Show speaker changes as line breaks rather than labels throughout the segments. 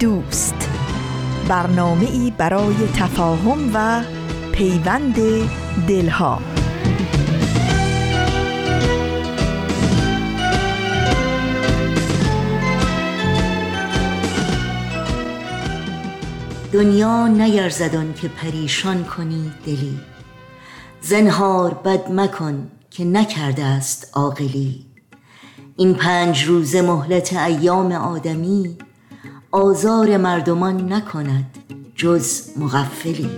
دوست. برنامه ای برای تفاهم و پیوند دلها.
دنیا نیرزدان که پریشان کنی دلی. زنهار بد مکن که نکرده است عاقلی. این پنج روز مهلت ایام آدمی آزار مردمان نکند جز مغفلی.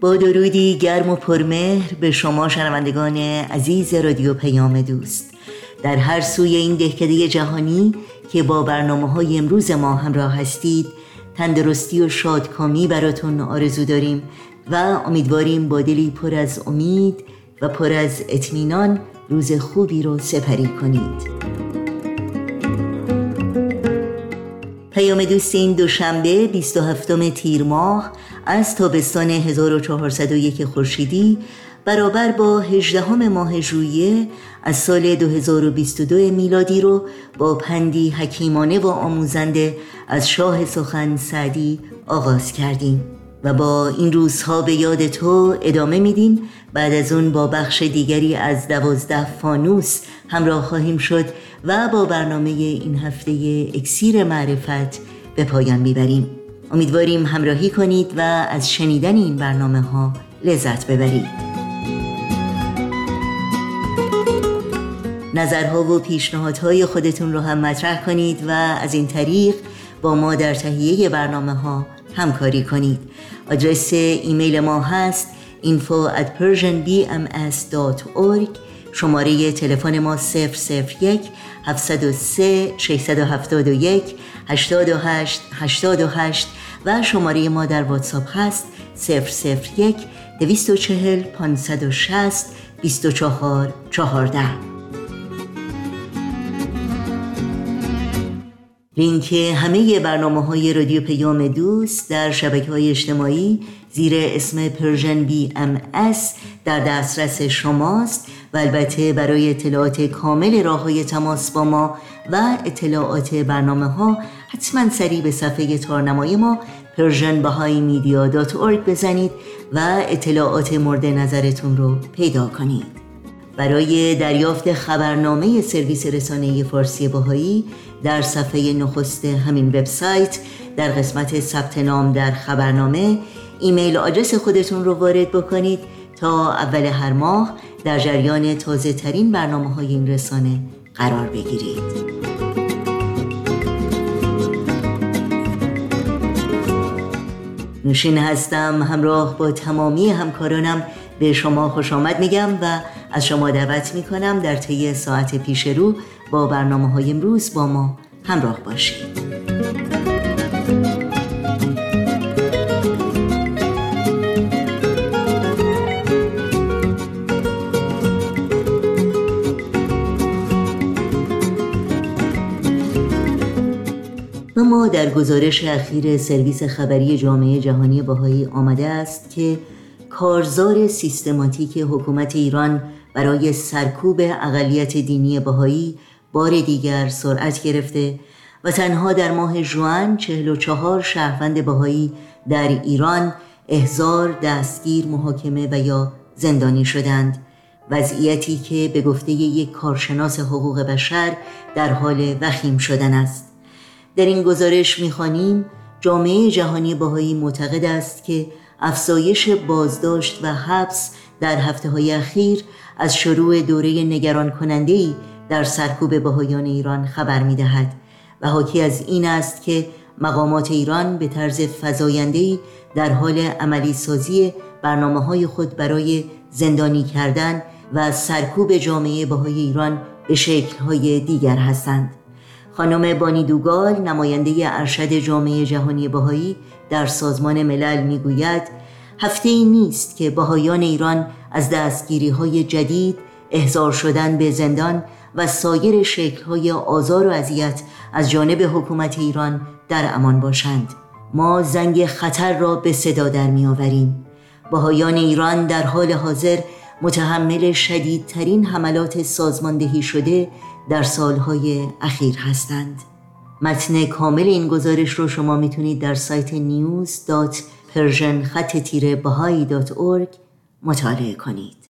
با درودی گرم و پرمهر به شما شنوندگان عزیز رادیو پیام دوست. در هر سوی این دهکده جهانی که با برنامه های امروز ما همراه هستید تندرستی و شادکامی براتون آرزو داریم و امیدواریم با دلی پر از امید و پر از اطمینان روز خوبی رو سپری کنید. پیام دوست این دوشنبه 27 تیر ماه از تابستان 1401 خورشیدی برابر با 18 ماه ژوئیه از سال 2022 میلادی رو با پندی حکیمانه و آموزنده از شاه سخن سعدی آغاز کردیم. و با این روزها به یاد تو ادامه میدیم بعد از اون با بخش دیگری از دوازده فانوس همراه خواهیم شد و با برنامه این هفته اکسیر معرفت به پایان می‌بریم. امیدواریم همراهی کنید و از شنیدن این برنامه ها لذت ببرید. نظرها و پیشنهادهای خودتون رو هم مطرح کنید و از این طریق با ما در تهیه برنامه ها همکاری کنید. آدرس ایمیل ما هست info at persianbms.org شماره تلفن ما 001 703 671 828 828 و شماره ما در واتساپ هست 001 240 560 24 14 لینک همه برنامه های رادیو پیام دوست در شبکه های اجتماعی زیر اسم Persian BM در دسترس شماست و البته برای اطلاعات کامل راه های تماس با ما و اطلاعات برنامه ها حتما سری به صفحه تارنمای ما Persian بزنید و اطلاعات مورد نظرتون رو پیدا کنید. برای دریافت خبرنامه سرویس رسانه فارسی بهایی در صفحه نخست همین وبسایت در قسمت ثبت نام در خبرنامه email address خودتون رو وارد بکنید تا اول هر ماه در جریان تازه ترین برنامه های این رسانه قرار بگیرید. نوشین هستم همراه با تمامی همکارانم به شما خوش آمد میگم و از شما دعوت می‌کنم در طی ساعت پیش رو با برنامه های امروز با ما همراه باشید. ما در گزارش اخیر سرویس خبری جامعه جهانی باهایی آمده است که کارزار سیستماتیک حکومت ایران برای سرکوب اقلیت دینی بهایی بار دیگر سرعت گرفته و تنها در ماه جوان 44 شهروند بهایی در ایران احزار، دستگیر، محاکمه و یا زندانی شدند. وضعیتی که به گفته یک کارشناس حقوق بشر در حال وخیم شدن است. در این گزارش می‌خوانیم جامعه جهانی باهایی معتقد است که افزایش بازداشت و حبس در هفته های اخیر از شروع دوره نگران کننده در سرکوب بهایان ایران خبر می دهد و حاکی از این است که مقامات ایران به طرز فضاینده در حال عملی سازی برنامه های خود برای زندانی کردن و سرکوب جامعه بهای ایران به های دیگر هستند. خانم بانی دوگال نماینده ارشد جامعه جهانی بهایی در سازمان ملل می‌گوید هفته ای نیست که بهایان ایران از دستگیری های جدید احضار شدن به زندان و سایر شکل های آزار و اذیت از جانب حکومت ایران در امان باشند. ما زنگ خطر را به صدا در می آوریم بهایان ایران در حال حاضر متحمل شدیدترین حملات سازماندهی شده در سالهای اخیر هستند. متن کامل این گزارش رو شما می‌تونید در سایت news.persian خط مطالعه کنید.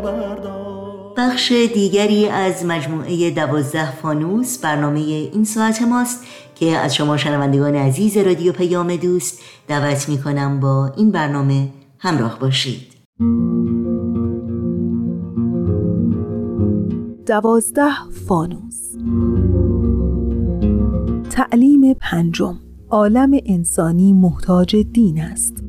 بردار
بخش دیگری از مجموعه دوازده فانوس برنامه این ساعت ماست که از شما شنوندگان عزیز رادیو پیام دوست دعوت می کنم با این برنامه همراه باشید.
دوازده فانوس. تعلیم پنجم. عالم انسانی محتاج دین است.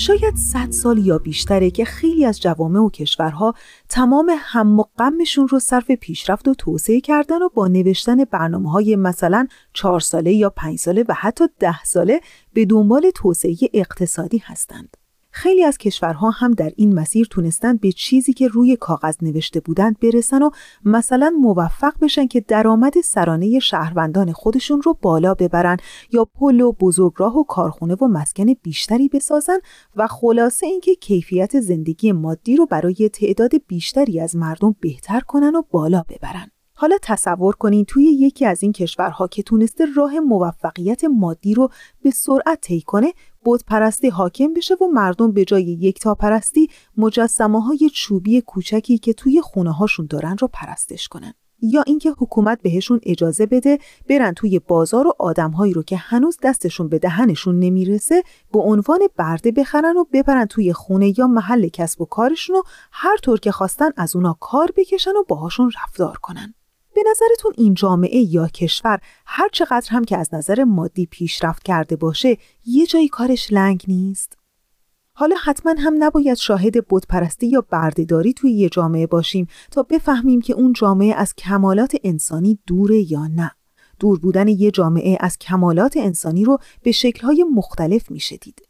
شاید صد سال یا بیشتره که خیلی از جوامع و کشورها تمام هم و غمشون رو صرف پیشرفت و توسعه کردن و با نوشتن برنامه های مثلا چهار ساله یا پنج ساله و حتی ده ساله به دنبال توسعه اقتصادی هستند. خیلی از کشورها هم در این مسیر تونستند به چیزی که روی کاغذ نوشته بودند برسن و مثلا موفق بشن که درآمد سرانه شهروندان خودشون رو بالا ببرن یا پل و بزرگراه و کارخونه و مسکن بیشتری بسازن و خلاصه اینکه کیفیت زندگی مادی رو برای تعداد بیشتری از مردم بهتر کنن و بالا ببرن. حالا تصور کنین توی یکی از این کشورها که تونسته راه موفقیت مادی رو به سرعت طی کنه بود پرستی حاکم بشه و مردم به جای یک تا پرستی مجسمه های چوبی کوچکی که توی خونه هاشون دارن رو پرستش کنن. یا اینکه حکومت بهشون اجازه بده برن توی بازار و آدمهایی رو که هنوز دستشون به دهنشون نمی‌رسه به عنوان برده بخرن و ببرن توی خونه یا محل کسب و کارشون و هر طور که خواستن از اونا کار بکشن و باهاشون رفتار کنن. به نظرتون این جامعه یا کشور هر چقدر هم که از نظر مادی پیشرفت کرده باشه یه جایی کارش لنگ نیست؟ حالا حتما هم نباید شاهد بودپرستی یا بردهداری توی یه جامعه باشیم تا بفهمیم که اون جامعه از کمالات انسانی دوره یا نه. دور بودن یه جامعه از کمالات انسانی رو به شکلهای مختلف میشه دید.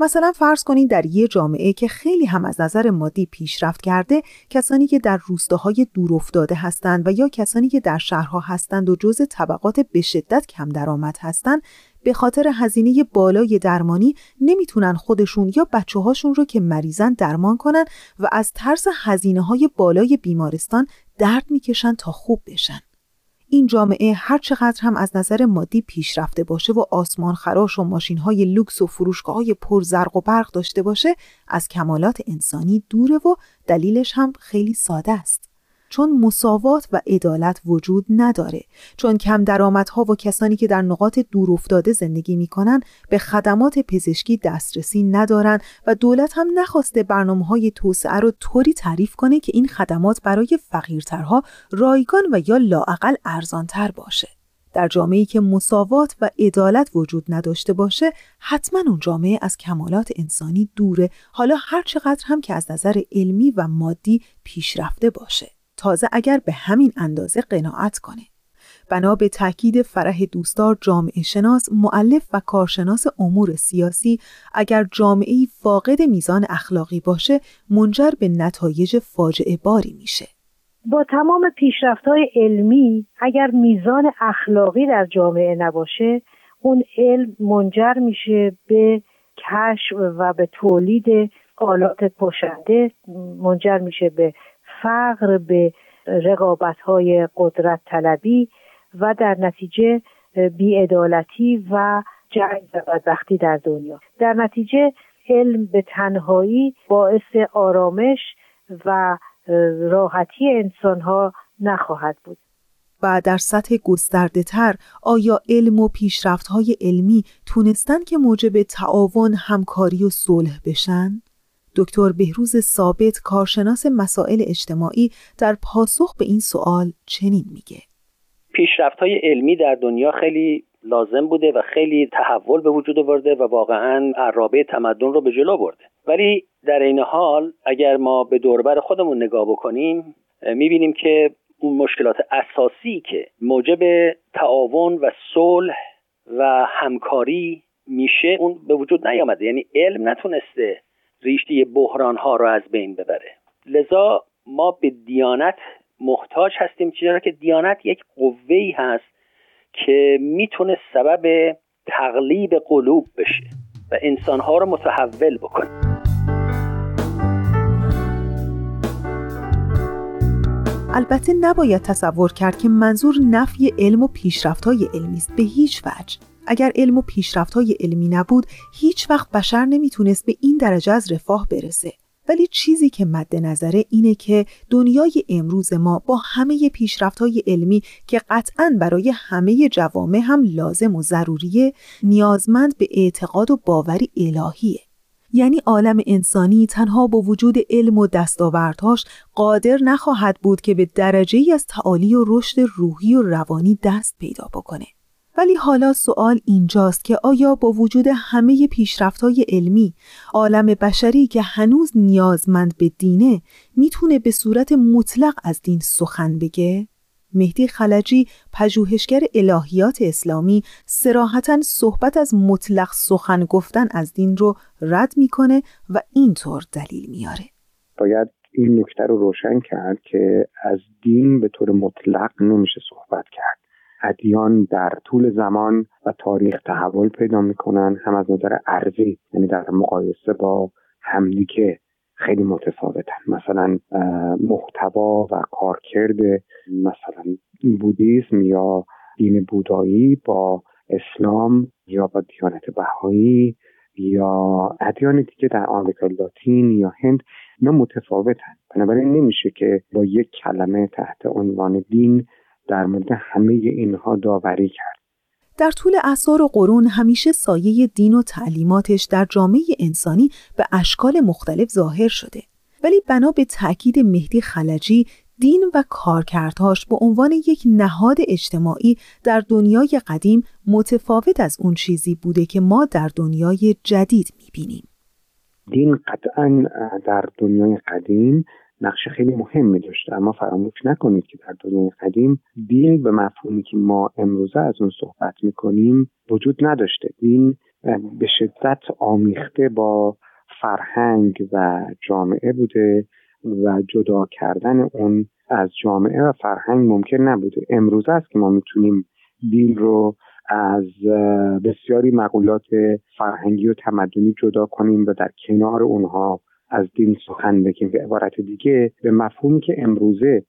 مثلا فرض کنید در یه جامعه که خیلی هم از نظر مادی پیشرفت کرده کسانی که در روستاهای دور افتاده هستند و یا کسانی که در شهرها هستند و جز طبقات به شدت کم درآمد هستند به خاطر هزینه بالای درمانی نمی‌تونن خودشون یا بچه هاشون رو که مریضن درمان کنن و از ترس هزینه های بالای بیمارستان درد می‌کشن تا خوب بشن. این جامعه هر چقدر هم از نظر مادی پیشرفته باشه و آسمان خراش و ماشین های لوکس و فروشگاه های پر زرق و برق داشته باشه از کمالات انسانی دوره و دلیلش هم خیلی ساده است. چون مساوات و عدالت وجود نداره. چون کم درآمدها و کسانی که در نقاط دور افتاده زندگی می‌کنن به خدمات پزشکی دسترسی ندارن و دولت هم نخواسته برنامه های توسعه رو طوری تعریف کنه که این خدمات برای فقیرترها رایگان و یا لاعقل ارزانتر باشه. در جامعه‌ای که مساوات و عدالت وجود نداشته باشه حتما اون جامعه از کمالات انسانی دوره. حالا هر چقدر هم که از نظر علمی و مادی پیشرفته باشه. تازه اگر به همین اندازه قناعت کنه بنا به تاکید فرح دوستار جامعه شناس، معلف و کارشناس امور سیاسی اگر جامعه فاقد میزان اخلاقی باشه منجر به نتایج فاجعه باری میشه.
با تمام پیشرفت های علمی اگر میزان اخلاقی در جامعه نباشه اون علم منجر میشه به کشف و به تولید آلات پشنده منجر میشه به فقر به رقابت های قدرت طلبی و در نتیجه بیعدالتی و جنگ و بدبختی در دنیا در نتیجه علم به تنهایی باعث آرامش و راحتی انسان ها نخواهد بود
و در سطح گسترده تر آیا علم و پیشرفت های علمی تونستن که موجب تعاون، همکاری و صلح بشن؟ دکتر بهروز ثابت کارشناس مسائل اجتماعی در پاسخ به این سوال چنین میگه.
پیشرفت های علمی در دنیا خیلی لازم بوده و خیلی تحول به وجود آورده و واقعا عرابه تمدن رو به جلو برده. ولی در این حال اگر ما به دوربر خودمون نگاه بکنیم می‌بینیم که اون مشکلات اساسی که موجب تعاون و صلح و همکاری میشه اون به وجود نیامده. یعنی علم نتونسته ریشته بحران ها رو از بین ببره. لذا ما به دیانت محتاج هستیم چرا که دیانت یک قوهی هست که می‌تونه سبب تقلیب قلوب بشه و انسانها رو متحول بکنه.
البته نباید تصور کرد که منظور نفی علم و پیشرفت‌های علمی است به هیچ وجه. اگر علم و پیشرفت‌های علمی نبود هیچ وقت بشر نمی‌تونست به این درجه از رفاه برسه. ولی چیزی که مد نظره اینه که دنیای امروز ما با همه پیشرفت های علمی که قطعا برای همه جوامع هم لازم و ضروریه نیازمند به اعتقاد و باوری الهیه. یعنی عالم انسانی تنها با وجود علم و دستاوردهاش قادر نخواهد بود که به درجه ای از تعالی و رشد روحی و روانی دست پیدا بکنه. ولی حالا سوال اینجاست که آیا با وجود همه پیشرفت‌های علمی عالم بشری که هنوز نیازمند به دینه می‌تونه به صورت مطلق از دین سخن بگه؟ مهدی خلجی پژوهشگر الهیات اسلامی سراحتا صحبت از مطلق سخن گفتن از دین رو رد می‌کنه و اینطور دلیل میاره
باید این نکته رو روشن کرد که از دین به طور مطلق نمیشه صحبت کرد ادیان در طول زمان و تاریخ تحول پیدا می‌کنن. هم از نظر عرضی یعنی در مقایسه با همدیگه خیلی متفاوتن. مثلا محتوا و کارکرد مثلا بودیسم یا دین بودایی با اسلام یا با دیانت بهایی یا ادیان دیگه در آمریکا لاتین یا هند اینا متفاوتن. بنابراین نمیشه که با یک کلمه تحت عنوان دین در مورد همه اینها داوری کرد.
در طول اثار و قرون همیشه سایه دین و تعلیماتش در جامعه انسانی به اشکال مختلف ظاهر شده. ولی بنا به تاکید مهدی خلجی دین و کارکردهاش به عنوان یک نهاد اجتماعی در دنیای قدیم متفاوت از اون چیزی بوده که ما در دنیای جدید می‌بینیم.
دین قطعا در دنیای قدیم نقش خیلی مهمی داشته اما فراموش نکنید که در دنیای قدیم دین به مفهومی که ما امروزه از اون صحبت می‌کنیم وجود نداشته. دین به شدت آمیخته با فرهنگ و جامعه بوده و جدا کردن اون از جامعه و فرهنگ ممکن نبوده. امروزه است که ما می‌تونیم دین رو از بسیاری مقولات فرهنگی و تمدنی جدا کنیم و در کنار اونها از دین سخن بگیم به عبارت دیگه به مفهومی که امروزه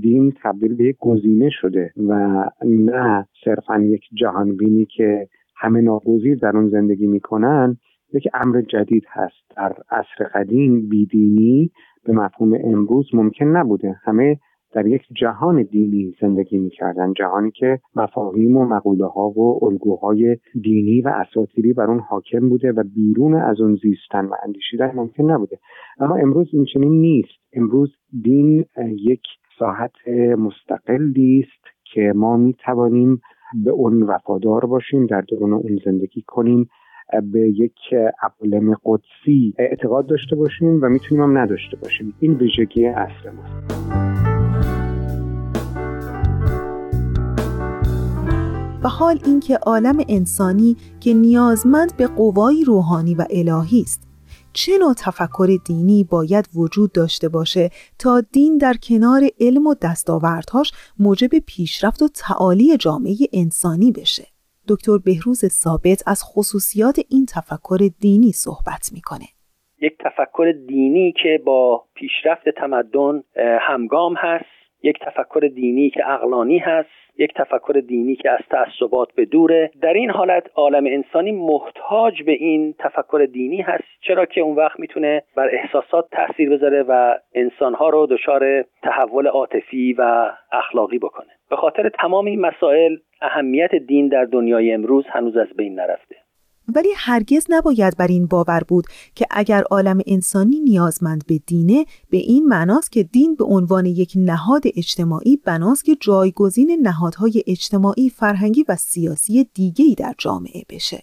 دین تبدیل به یک گزینه شده و نه صرفا یک جهانبینی که همه ناگزیر در اون زندگی می‌کنن یک امر جدید هست. در عصر قدیم بیدینی به مفهوم امروز ممکن نبوده. همه در یک جهان دینی زندگی می‌کردن جهانی که مفاهیم و مقوله ها و الگوهای دینی و اساطیری بر اون حاکم بوده و بیرون از اون زیستن و اندیشیدن ممکن نبوده. اما امروز این نیست. امروز دین یک ساحت مستقلی است که ما می توانیم به اون وفادار باشیم در درون اون زندگی کنیم به یک عالم قدسی اعتقاد داشته باشیم و می‌تونیم هم نداشته باشیم. این ویژگی اصل ماست.
و حال اینکه عالم انسانی که نیازمند به قوایی روحانی و الهی است. چه نوع تفکر دینی باید وجود داشته باشه تا دین در کنار علم و دستاوردهاش موجب پیشرفت و تعالی جامعه انسانی بشه؟ دکتر بهروز ثابت از خصوصیات این تفکر دینی صحبت می‌کنه.
یک تفکر دینی که با پیشرفت تمدن همگام هست. یک تفکر دینی که اقلانی هست یک تفکر دینی که از تعصبات به دوره. در این حالت عالم انسانی محتاج به این تفکر دینی هست چرا که اون وقت می‌تونه بر احساسات تاثیر بذاره و انسانها رو دچار تحول عاطفی و اخلاقی بکنه. به خاطر تمام این مسائل اهمیت دین در دنیای امروز هنوز از بین نرفته.
ولی هرگز نباید بر این باور بود که اگر عالم انسانی نیازمند به دینه به این معناست که دین به عنوان یک نهاد اجتماعی بناست که جایگزین نهادهای اجتماعی فرهنگی و سیاسی دیگری در جامعه بشه.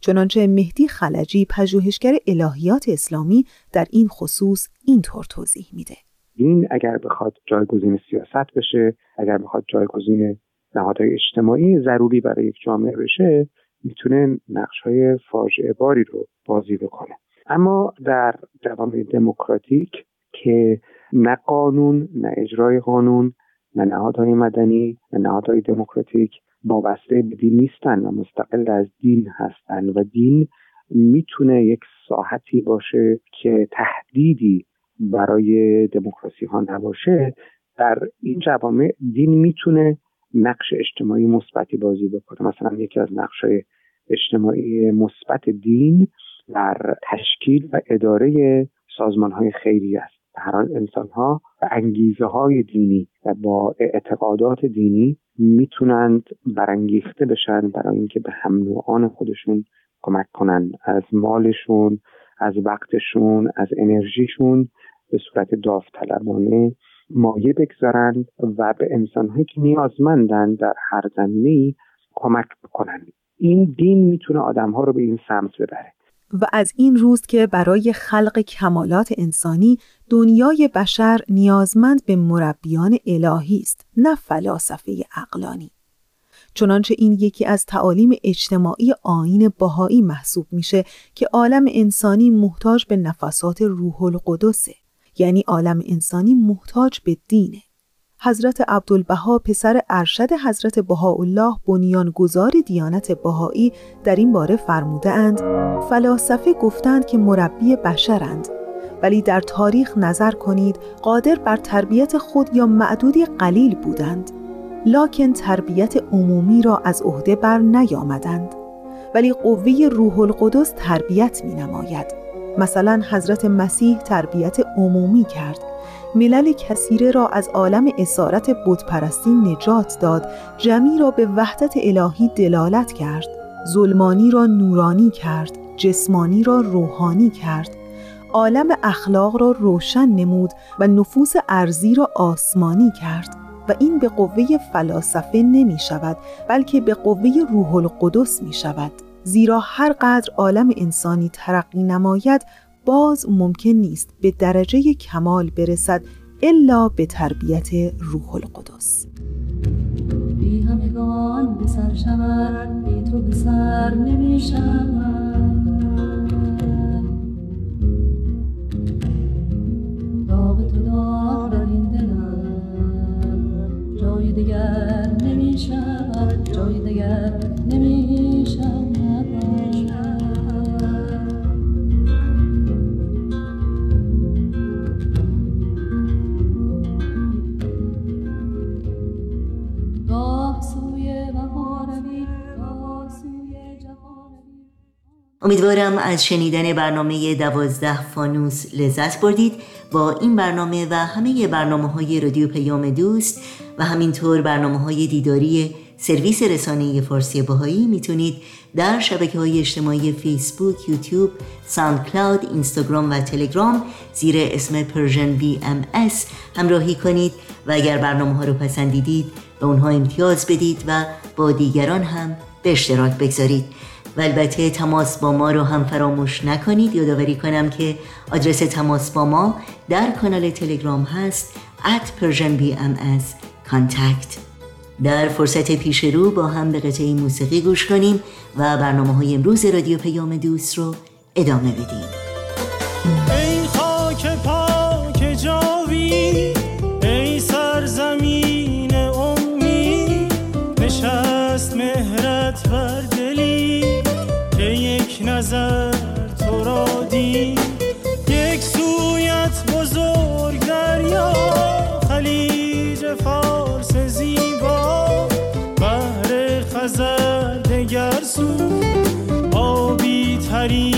چنانچه مهدی خلجی پژوهشگر الهیات اسلامی در این خصوص اینطور توضیح میده.
دین اگر بخواد جایگزین سیاست بشه اگر بخواد جایگزین نهادهای اجتماعی ضروری برای یک جامعه بشه می‌تونه نقش های فاجعه باری رو بازی بکنه. اما در جوامع دموکراتیک که نه قانون نه اجرای قانون نه نهادهای مدنی نه نهادهای دموکراتیک وابسته به دین نیستن و مستقل از دین هستن و دین می‌تونه یک ساحتی باشه که تهدیدی برای دموکراسی ها نباشه. در این جوامع دین می‌تونه نقش اجتماعی مثبتی بازی بکنه. مثلا یکی از نقش اجتماعی مثبت دین در تشکیل و اداره سازمان های خیری است هر انسان ها و انگیزه های دینی و با اعتقادات دینی می‌تونند برانگیخته بشن برای اینکه به هم نوعان خودشون کمک کنند. از مالشون از وقتشون از انرژیشون به صورت داوطلبانه مایه بگذارند و به انسانهایی که نیازمندند در هر زمینه کمک بکنند. این دین می‌تونه آدمها رو به این سمت ببره.
و از این روز که برای خلق کمالات انسانی دنیای بشر نیازمند به مربیان الهی است نه فلاسفه اقلانی چنانچه این یکی از تعالیم اجتماعی آین باهایی محسوب میشه که عالم انسانی محتاج به نفسات روح القدسه یعنی عالم انسانی محتاج به دینه. حضرت عبدالبها پسر ارشد حضرت بهاءالله بنیانگذار دیانت بهایی در این باره فرموده اند فلاسفه گفتند که مربی بشرند. ولی در تاریخ نظر کنید قادر بر تربیت خود یا معدودی قلیل بودند. لکن تربیت عمومی را از عهده بر نیامدند. ولی قوه روح القدس تربیت می نماید مثلا حضرت مسیح تربیت عمومی کرد. ملل کثیره را از عالم اسارت بتپرستی نجات داد جمی را به وحدت الهی دلالت کرد ظلمانی را نورانی کرد جسمانی را روحانی کرد. عالم اخلاق را روشن نمود و نفوس ارزی را آسمانی کرد و این به قوه فلاسفه نمی شود بلکه به قوه روح القدس می شود. زیرا هر قدر عالم انسانی ترقی نماید باز ممکن نیست به درجه کمال برسد الا به تربیت روح القدس. بی همگان بی تو جای دیگر نمی شود جای دیگر نمی شود.
امیدوارم از شنیدن برنامه دوازده فانوس لذت بردید با این برنامه و همه برنامه های رادیو پیام دوست و همینطور برنامه های دیداری
سرویس رسانه فارسی بهایی می‌تونید در شبکه های اجتماعی فیسبوک، یوتیوب، SoundCloud، اینستاگرام و تلگرام زیر اسم Persian S همراهی کنید و اگر برنامه ها رو پسندیدید به اونها امتیاز بدید و با دیگران هم به اشتراک بگذارید. و البته تماس با ما رو هم فراموش نکنید. یادآوری کنم که آدرس تماس با ما در کانال تلگرام هست at persianbms contact. در فرصت پیش رو با هم به قطعه موسیقی گوش کنیم و برنامه های امروز رادیو پیام دوست رو ادامه بدیم. Maria.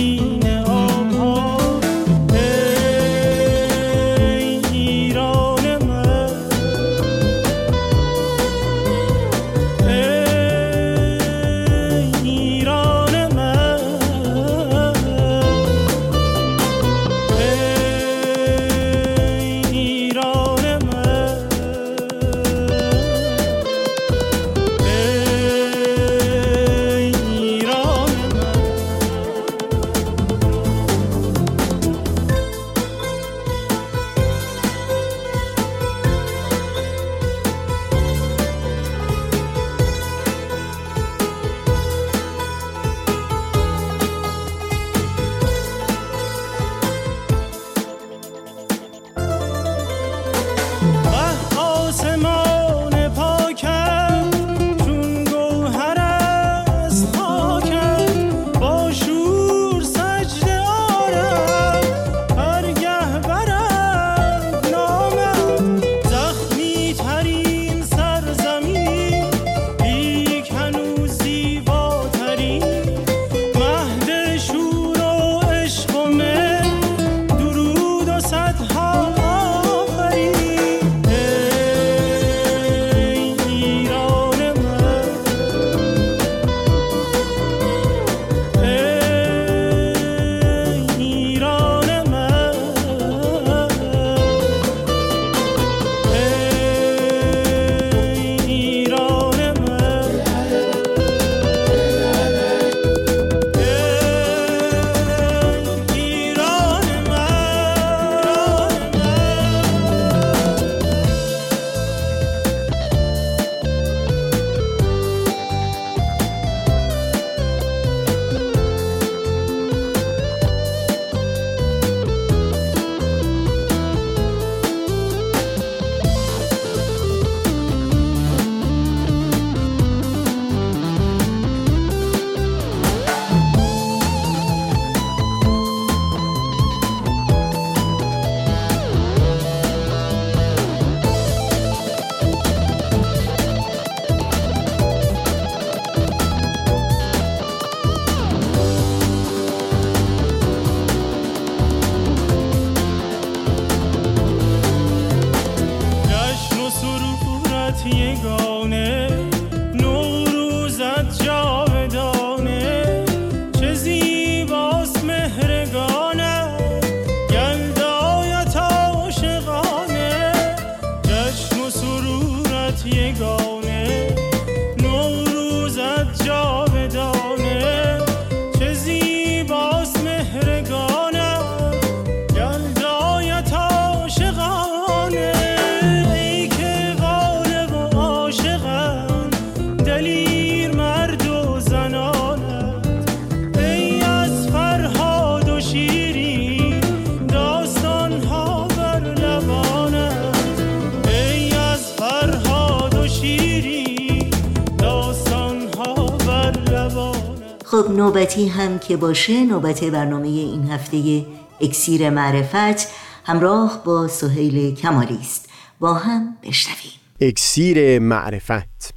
نوبتی هم که باشه نوبت برنامه این هفته اکسیر معرفت همراه با سهیل کمالی است. با هم بشنویم.
اکسیر معرفت.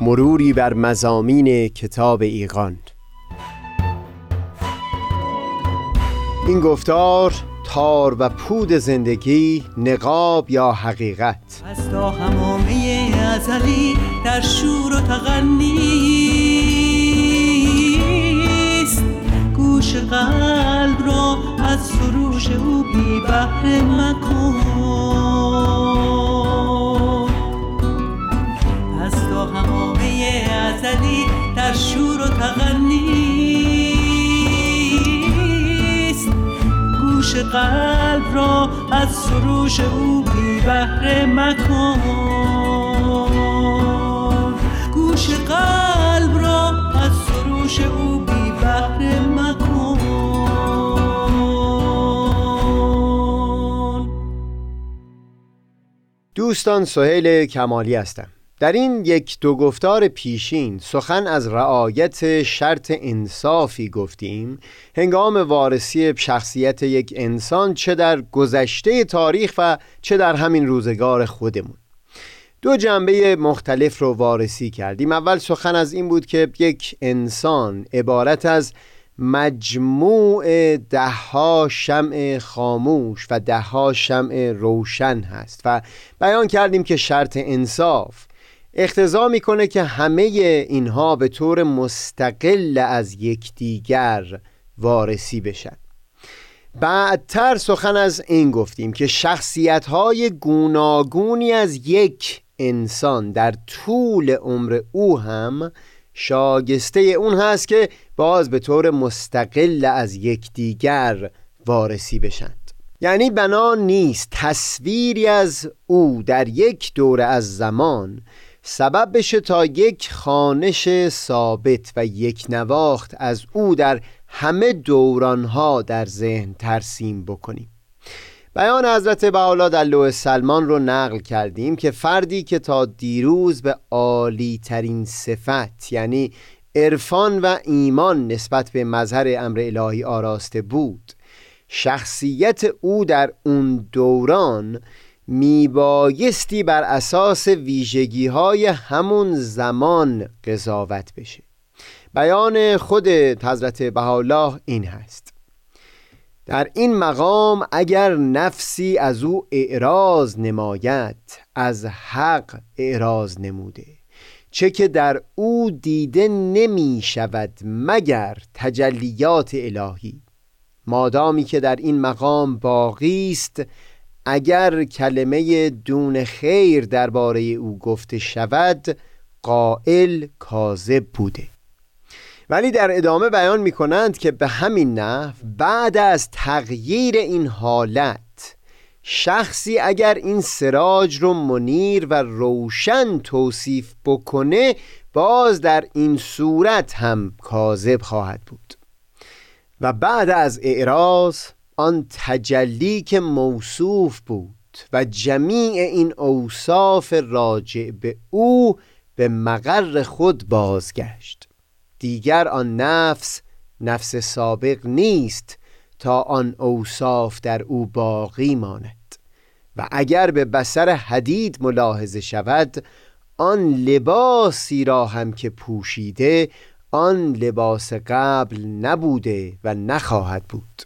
مروری بر مزامین کتاب ایقان این گفتار تار و پود زندگی نقاب یا حقیقت؟
از تا همامه ازلی در شور و تغنیست. گوش قلب را از سروش او بی بحر مکن. از تا همامه ازلی در شور و تغنیست. گوش قلب را از سروش او بی بهره مکن. گوش قلب را از سروش او بی بهره مکن.
دوستان سهیل کمالی هستم. در این یک دو گفتار پیشین سخن از رعایت شرط انصافی گفتیم. هنگام وارسی شخصیت یک انسان چه در گذشته تاریخ و چه در همین روزگار خودمون. دو جنبه مختلف رو وارسی کردیم. اول سخن از این بود که یک انسان عبارت از مجموع دهها شمع خاموش و دهها شمع روشن هست و بیان کردیم که شرط انصاف اختضا می‌کنه که همه اینها به طور مستقل از یکدیگر وارسی بشن. بعدتر سخن از این گفتیم که شخصیت های گوناگونی از یک انسان در طول عمر او هم شاگسته اون هست که باز به طور مستقل از یکدیگر وارسی بشند. یعنی بنا نیست تصویری از او در یک دوره از زمان سبب بشه تا یک خانش ثابت و یک نواخت از او در همه دورانها در ذهن ترسیم بکنیم. بیان حضرت بحالا در لوح سلمان رو نقل کردیم که فردی که تا دیروز به عالی ترین صفت یعنی عرفان و ایمان نسبت به مظهر امر الهی آراسته بود شخصیت او در اون دوران میبایستی بر اساس ویژگی های همون زمان قضاوت بشه. بیان خود حضرت بهاءالله این هست. در این مقام اگر نفسی از او اعراض نماید از حق اعراض نموده. چه که در او دیده نمی شود مگر تجلیات الهی. مادامی که در این مقام باقی است اگر کلمه دون خیر درباره او گفته شود قائل کاذب بوده. ولی در ادامه بیان می کنند که به همین نحو بعد از تغییر این حالت شخصی اگر این سراج رو منیر و روشن توصیف بکنه باز در این صورت هم کاذب خواهد بود. و بعد از اعراض آن تجلی که موصوف بود و جمیع این اوصاف راجع به او به مقر خود بازگشت. دیگر آن نفس نفس سابق نیست تا آن اوصاف در او باقی ماند. و اگر به بسر حدید ملاحظه شود آن لباسی را هم که پوشیده آن لباس قبل نبوده و نخواهد بود.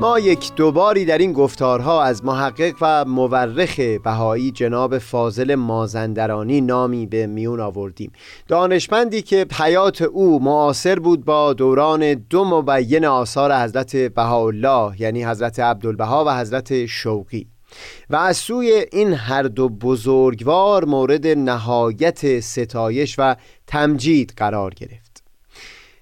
ما یک دوباری در این گفتارها از محقق و مورخ بهایی جناب فاضل مازندرانی نامی به میون آوردیم. دانشمندی که حیات او معاصر بود با دوران دو مبین آثار حضرت بهاءالله یعنی حضرت عبدالبها و حضرت شوقی. و از سوی این هر دو بزرگوار مورد نهایت ستایش و تمجید قرار گرفت.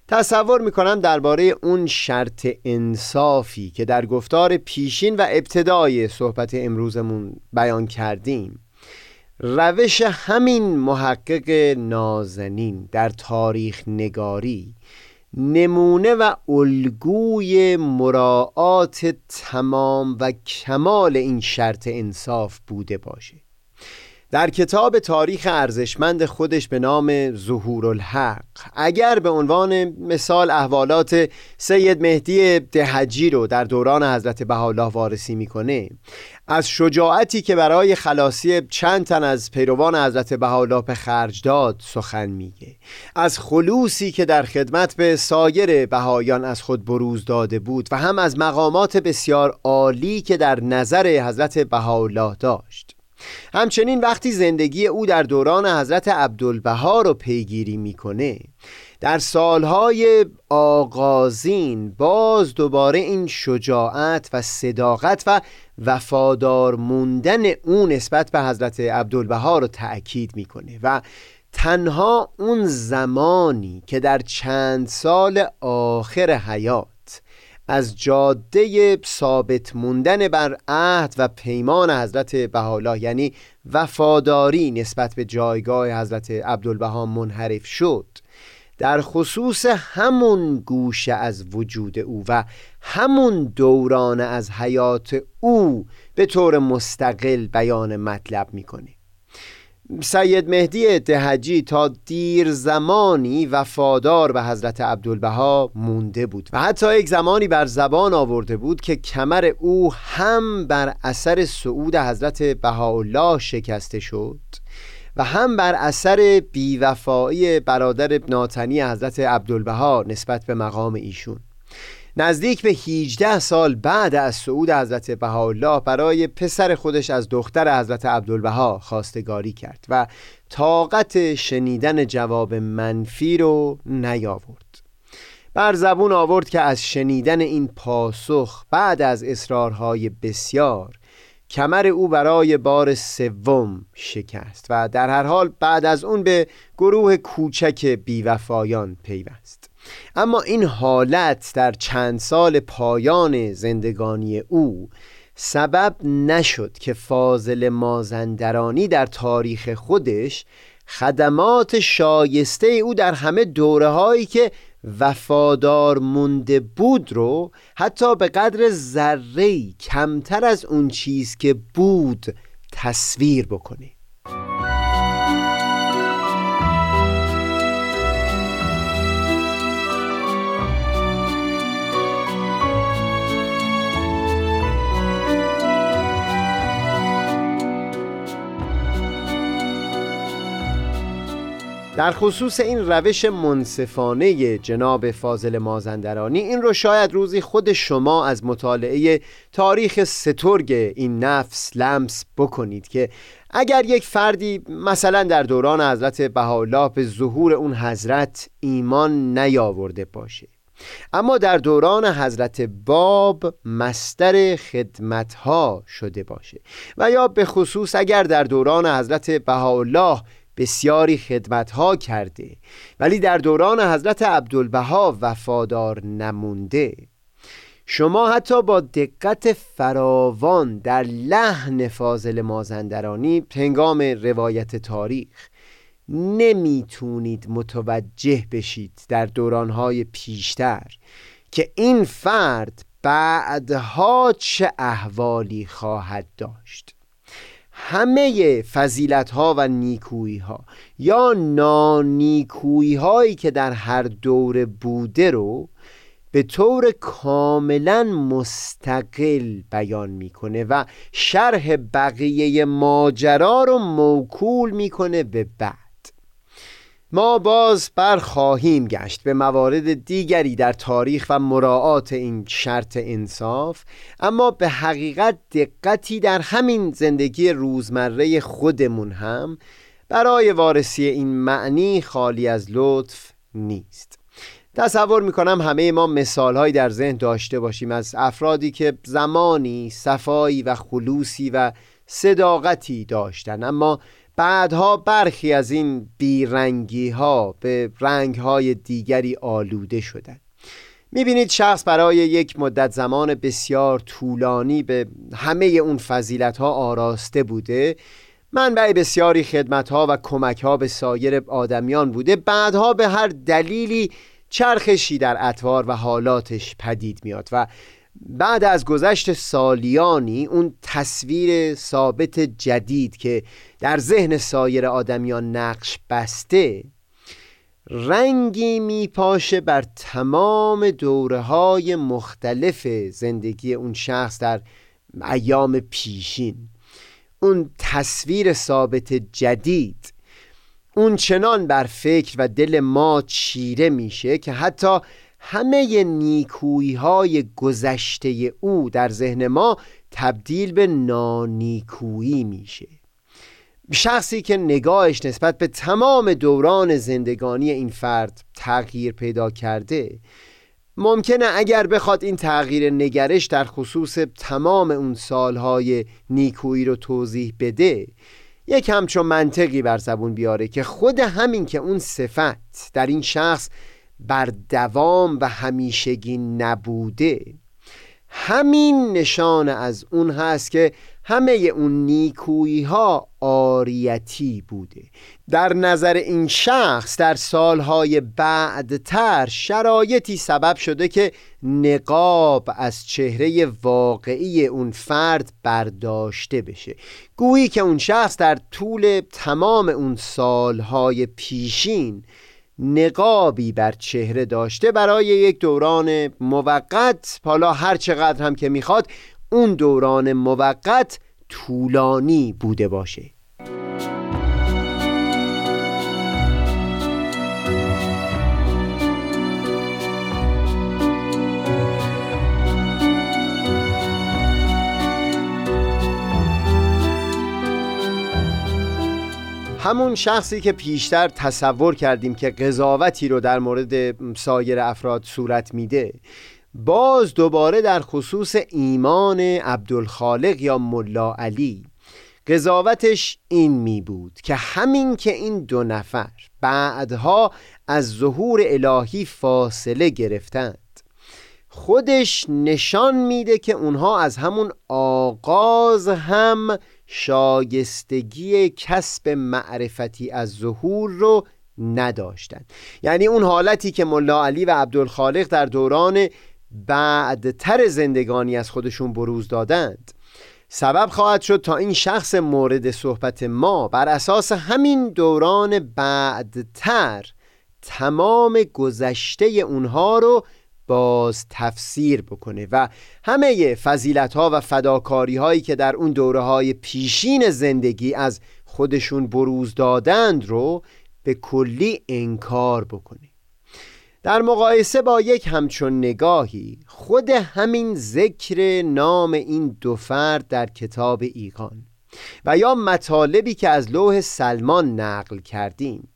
تصور می‌کنم درباره اون شرط انصافی که در گفتار پیشین و ابتدای صحبت امروزمون بیان کردیم. روش همین محقق نازنین در تاریخ نگاری نمونه و الگوی مراعات تمام و کمال این شرط انصاف بوده باشه. در کتاب تاریخ ارزشمند خودش به نام ظهور الحق اگر به عنوان مثال احوالات سید مهدی دهجی رو در دوران حضرت بهاءالله وارسی می‌کنه از شجاعتی که برای خلاصی چند تن از پیروان حضرت بهاءالله به خرج داد سخن میگه. از خلوصی که در خدمت به سایر بهایان از خود بروز داده بود و هم از مقامات بسیار عالی که در نظر حضرت بهاءالله داشت. همچنین وقتی زندگی او در دوران حضرت عبدالبها رو پیگیری می‌کنه در سالهای آغازین باز دوباره این شجاعت و صداقت و وفادار موندن او نسبت به حضرت عبدالبها رو تأکید می‌کنه و تنها اون زمانی که در چند سال آخر حیات از جاده ثابت موندن بر عهد و پیمان حضرت بهاءالله یعنی وفاداری نسبت به جایگاه حضرت عبدالبها منحرف شد. در خصوص همون گوشه از وجود او و همون دوران از حیات او به طور مستقل بیان مطلب می‌کنه. سید مهدی دهجی تا دیر زمانی وفادار به حضرت عبدالبها مونده بود و حتی یک زمانی بر زبان آورده بود که کمر او هم بر اثر صعود حضرت بهاءالله شکسته شد و هم بر اثر بیوفایی برادر ناتنی حضرت عبدالبها نسبت به مقام ایشون. نزدیک به 18 سال بعد از صعود حضرت بهاءالله برای پسر خودش از دختر حضرت عبدالبها خواستگاری کرد و طاقت شنیدن جواب منفی رو نیاورد. بر زبون آورد که از شنیدن این پاسخ بعد از اصرارهای بسیار کمر او برای بار سوم شکست و در هر حال بعد از اون به گروه کوچک بیوفایان پیوست. اما این حالت در چند سال پایان زندگانی او سبب نشد که فاضل مازندرانی در تاریخ خودش خدمات شایسته او در همه دوره هایی که وفادار مونده بود رو حتی به قدر ذره کمتر از اون چیز که بود تصویر بکنه. در خصوص این روش منصفانه جناب فاضل مازندرانی این رو شاید روزی خود شما از مطالعه تاریخ سترگ این نفس لمس بکنید که اگر یک فردی مثلا در دوران حضرت بهاءالله به ظهور اون حضرت ایمان نیاورده باشه اما در دوران حضرت باب مستر خدمتها شده باشه و یا به خصوص اگر در دوران حضرت بهاءالله بسیاری خدمتها کرده ولی در دوران حضرت عبدالبها وفادار نمونده. شما حتی با دقت فراوان در لحن فاضل مازندرانی هنگام روایت تاریخ نمی‌تونید متوجه بشید در دورانهای پیشتر که این فرد بعدها چه احوالی خواهد داشت. همه فضیلت ها و نیکویی ها یا نانیکویی هایی که در هر دور بوده رو به طور کاملا مستقل بیان می‌کنه و شرح بقیه ماجرا رو موکول می‌کنه به بعد. ما باز برخواهیم گشت به موارد دیگری در تاریخ و مراعات این شرط انصاف اما به حقیقت دقتی در همین زندگی روزمره خودمون هم برای وارسی این معنی خالی از لطف نیست. تصور می‌کنم همه ما مثالهایی در ذهن داشته باشیم از افرادی که زمانی صفایی و خلوصی و صداقتی داشتن اما بعدها برخی از این بیرنگی ها به رنگ های دیگری آلوده شدند. می‌بینید شخص برای یک مدت زمان بسیار طولانی به همه اون فضیلت ها آراسته بوده. منبع بسیاری خدمت ها و کمک ها به سایر آدمیان بوده. بعدها به هر دلیلی چرخشی در اطوار و حالاتش پدید میاد و بعد از گذشت سالیانی اون تصویر ثابت جدید که در ذهن سایر آدمیان نقش بسته رنگی میپاشه بر تمام دوره های مختلف زندگی اون شخص در ایام پیشین. اون تصویر ثابت جدید اون چنان بر فکر و دل ما چیره میشه که حتی همه نیکویی های گذشته او در ذهن ما تبدیل به نانیکویی میشه. شخصی که نگاهش نسبت به تمام دوران زندگانی این فرد تغییر پیدا کرده ممکنه اگر بخواد این تغییر نگرش در خصوص تمام اون سالهای نیکویی رو توضیح بده یک همچون منطقی بر زبون بیاره که خود همین که اون صفت در این شخص بر دوام و همیشگی نبوده. همین نشان از اون هست که همه اون نیکویی ها آریتی بوده. در نظر این شخص در سالهای بعدتر شرایطی سبب شده که نقاب از چهره واقعی اون فرد برداشته بشه. گویی که اون شخص در طول تمام اون سالهای پیشین نقابی بر چهره داشته برای یک دوران موقت. حالا هر چقدر هم که می‌خواد اون دوران موقت طولانی بوده باشه. همون شخصی که پیشتر تصور کردیم که قضاوتی رو در مورد سایر افراد صورت میده باز دوباره در خصوص ایمان عبدالخالق یا ملا علی قضاوتش این می بود که همین که این دو نفر بعدها از ظهور الهی فاصله گرفتند خودش نشان میده که اونها از همون آغاز هم شایستگی کسب معرفتی از ظهور رو نداشتند یعنی اون حالتی که ملا علی و عبدالخالق در دوران بعدتر زندگانی از خودشون بروز دادند. سبب خواهد شد تا این شخص مورد صحبت ما بر اساس همین دوران بعدتر تمام گذشته اونها رو باز تفسیر بکنه و همه فضیلت ها و فداکاری هایی که در اون دوره های پیشین زندگی از خودشون بروز دادند رو به کلی انکار بکنه. در مقایسه با یک همچون نگاهی خود همین ذکر نام این دو فرد در کتاب ایقان و یا مطالبی که از لوح سلمان نقل کردیم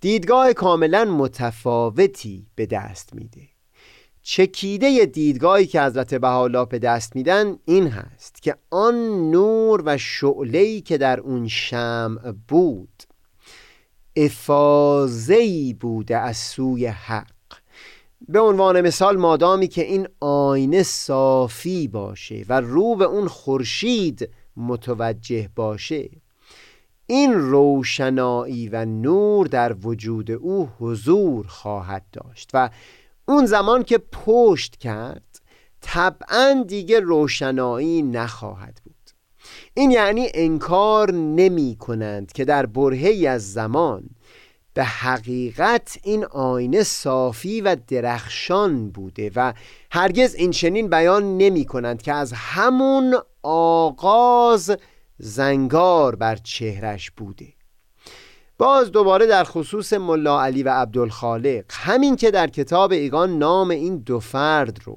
دیدگاه کاملا متفاوتی به دست میده. چکیده دیدگاهی که حضرت بهاءالله به دست میدن این هست که آن نور و شعله‌ای که در اون شمع بود افاظه‌ای بوده از سوی حق. به عنوان مثال مادامی که این آینه صافی باشه و رو به اون خورشید متوجه باشه این روشنایی و نور در وجود او حضور خواهد داشت و اون زمان که پشت کرد طبعا دیگه روشنایی نخواهد بود. این یعنی انکار نمی کنند که در برهی از زمان به حقیقت این آینه صافی و درخشان بوده و هرگز این چنین بیان نمی کنند که از همون آغاز زنگار بر چهرش بوده. باز دوباره در خصوص ملا علی و عبدالخالق همین که در کتاب ایگان نام این دو فرد رو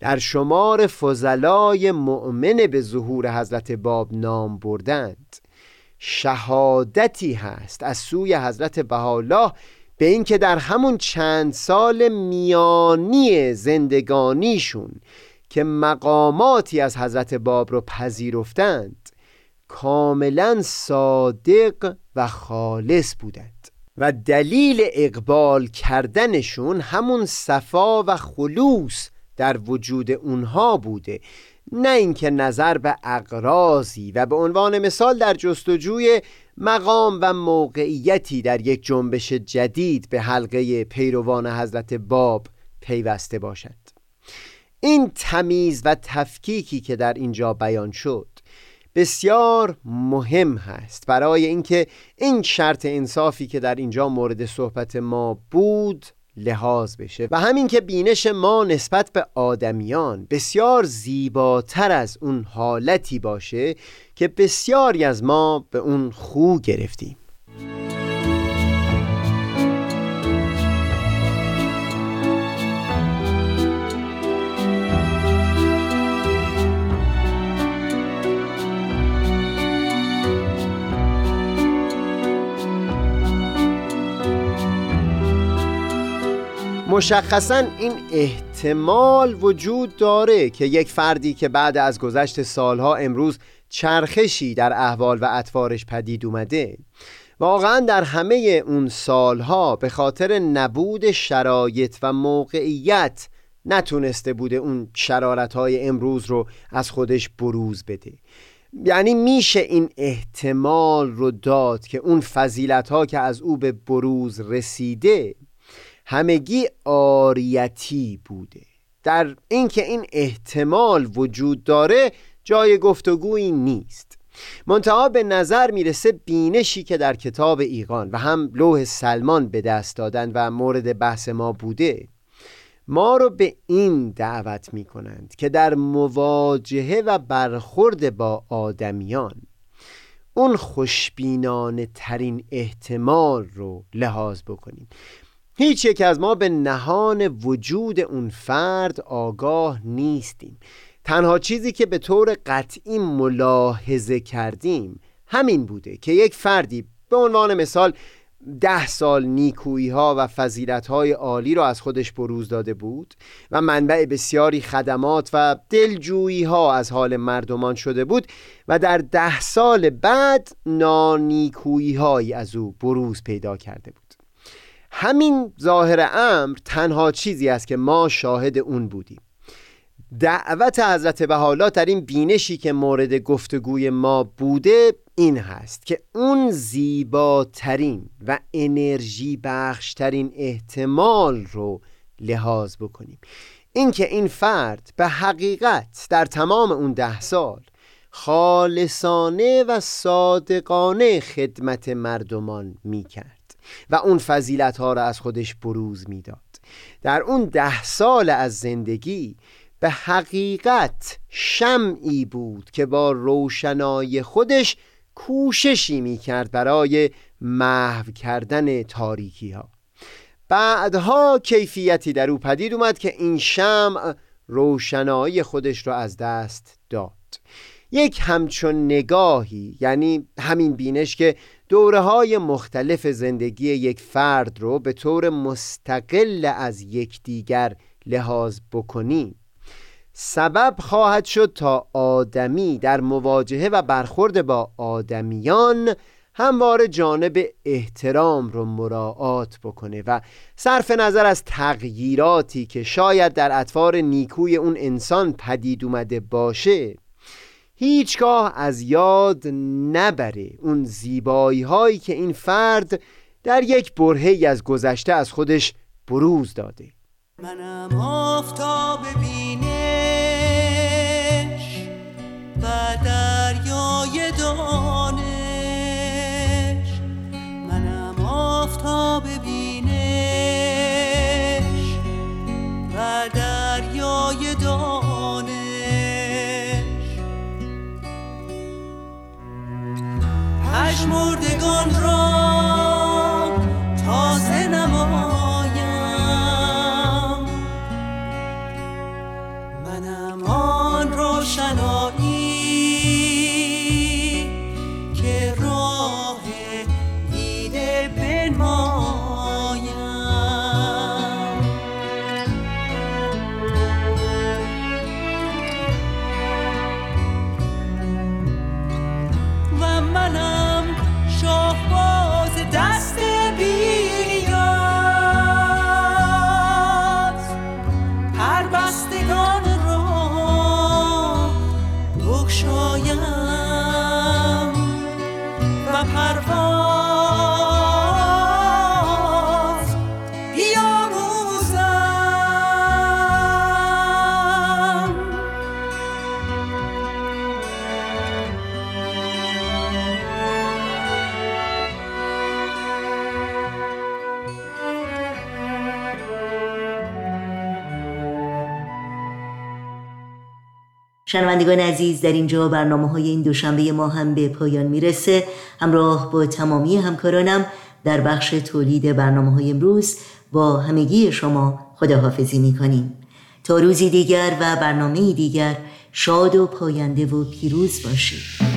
در شمار فضلای مؤمن به ظهور حضرت باب نام بردند. شهادتی هست از سوی حضرت بهاءالله به اینکه در همون چند سال میانی زندگانیشون که مقاماتی از حضرت باب رو پذیرفتند کاملا صادق و خالص بودند. و دلیل اقبال کردنشون همون صفا و خلوص در وجود اونها بوده. نه اینکه نظر به اقرازی و به عنوان مثال در جستجوی مقام و موقعیتی در یک جنبش جدید به حلقه پیروان حضرت باب پیوسته باشد. این تمیز و تفکیکی که در اینجا بیان شد بسیار مهم هست. برای اینکه این شرط انصافی که در اینجا مورد صحبت ما بود لحاظ بشه. و همین که بینش ما نسبت به آدمیان بسیار زیباتر از اون حالتی باشه که بسیاری از ما به اون خو گرفتیم. مشخصا این احتمال وجود داره که یک فردی که بعد از گذشت سالها امروز چرخشی در احوال و اطوارش پدید اومده واقعا در همه اون سالها به خاطر نبود شرایط و موقعیت نتونسته بوده اون شرارت های امروز رو از خودش بروز بده. یعنی میشه این احتمال رو داد که اون فضیلت ها که از او به بروز رسیده همگی آریتی بوده. در اینکه این احتمال وجود داره جای گفتگویی نیست. منتها به نظر می‌رسه بینشی که در کتاب ایقان و هم لوح سلمان به دست دادن و مورد بحث ما بوده ما رو به این دعوت می کنند که در مواجهه و برخورد با آدمیان اون خوشبینانه ترین احتمال رو لحاظ بکنیم. هیچ یک از ما به نهان وجود اون فرد آگاه نیستیم. تنها چیزی که به طور قطعی ملاحظه کردیم همین بوده که یک فردی به عنوان مثال ده سال نیکویی ها و فضیلت های عالی را از خودش بروز داده بود و منبع بسیاری خدمات و دلجویی ها از حال مردمان شده بود و در ده سال بعد نانیکویی هایی از او بروز پیدا کرده بود. همین ظاهر امر تنها چیزی است که ما شاهد اون بودیم. دعوت حضرت بحالا در این بینشی که مورد گفتگوی ما بوده این هست که اون زیباترین و انرژی بخشترین احتمال رو لحاظ بکنیم. اینکه این فرد به حقیقت در تمام اون ده سال خالصانه و صادقانه خدمت مردمان می‌کرد. و اون فضیلت ها را از خودش بروز می‌داد. در اون ده سال از زندگی به حقیقت شمعی بود که با روشنای خودش کوششی می کرد برای محو کردن تاریکی ها بعدها کیفیتی در او پدید اومد که این شمع روشنایی خودش را از دست داد. یک همچون نگاهی یعنی همین بینش که دوره های مختلف زندگی یک فرد رو به طور مستقل از یکدیگر لحاظ بکنیم. سبب خواهد شد تا آدمی در مواجهه و برخورد با آدمیان همواره جانب احترام رو مراعات بکنه و صرف نظر از تغییراتی که شاید در اطوار نیکوی اون انسان پدید اومده باشه هیچگاه از یاد نبره اون زیبایی هایی که این فرد در یک برهی از گذشته از خودش بروز داده.
منم آفتاب بینش پشمردگان را
شنوندگان عزیز در اینجا برنامه های این دوشنبه ما هم به پایان می‌رسه. همراه با تمامی همکارانم در بخش تولید برنامه های امروز با همگی شما خداحافظی می‌کنیم. تا روزی دیگر و برنامه دیگر شاد و پاینده و پیروز باشید.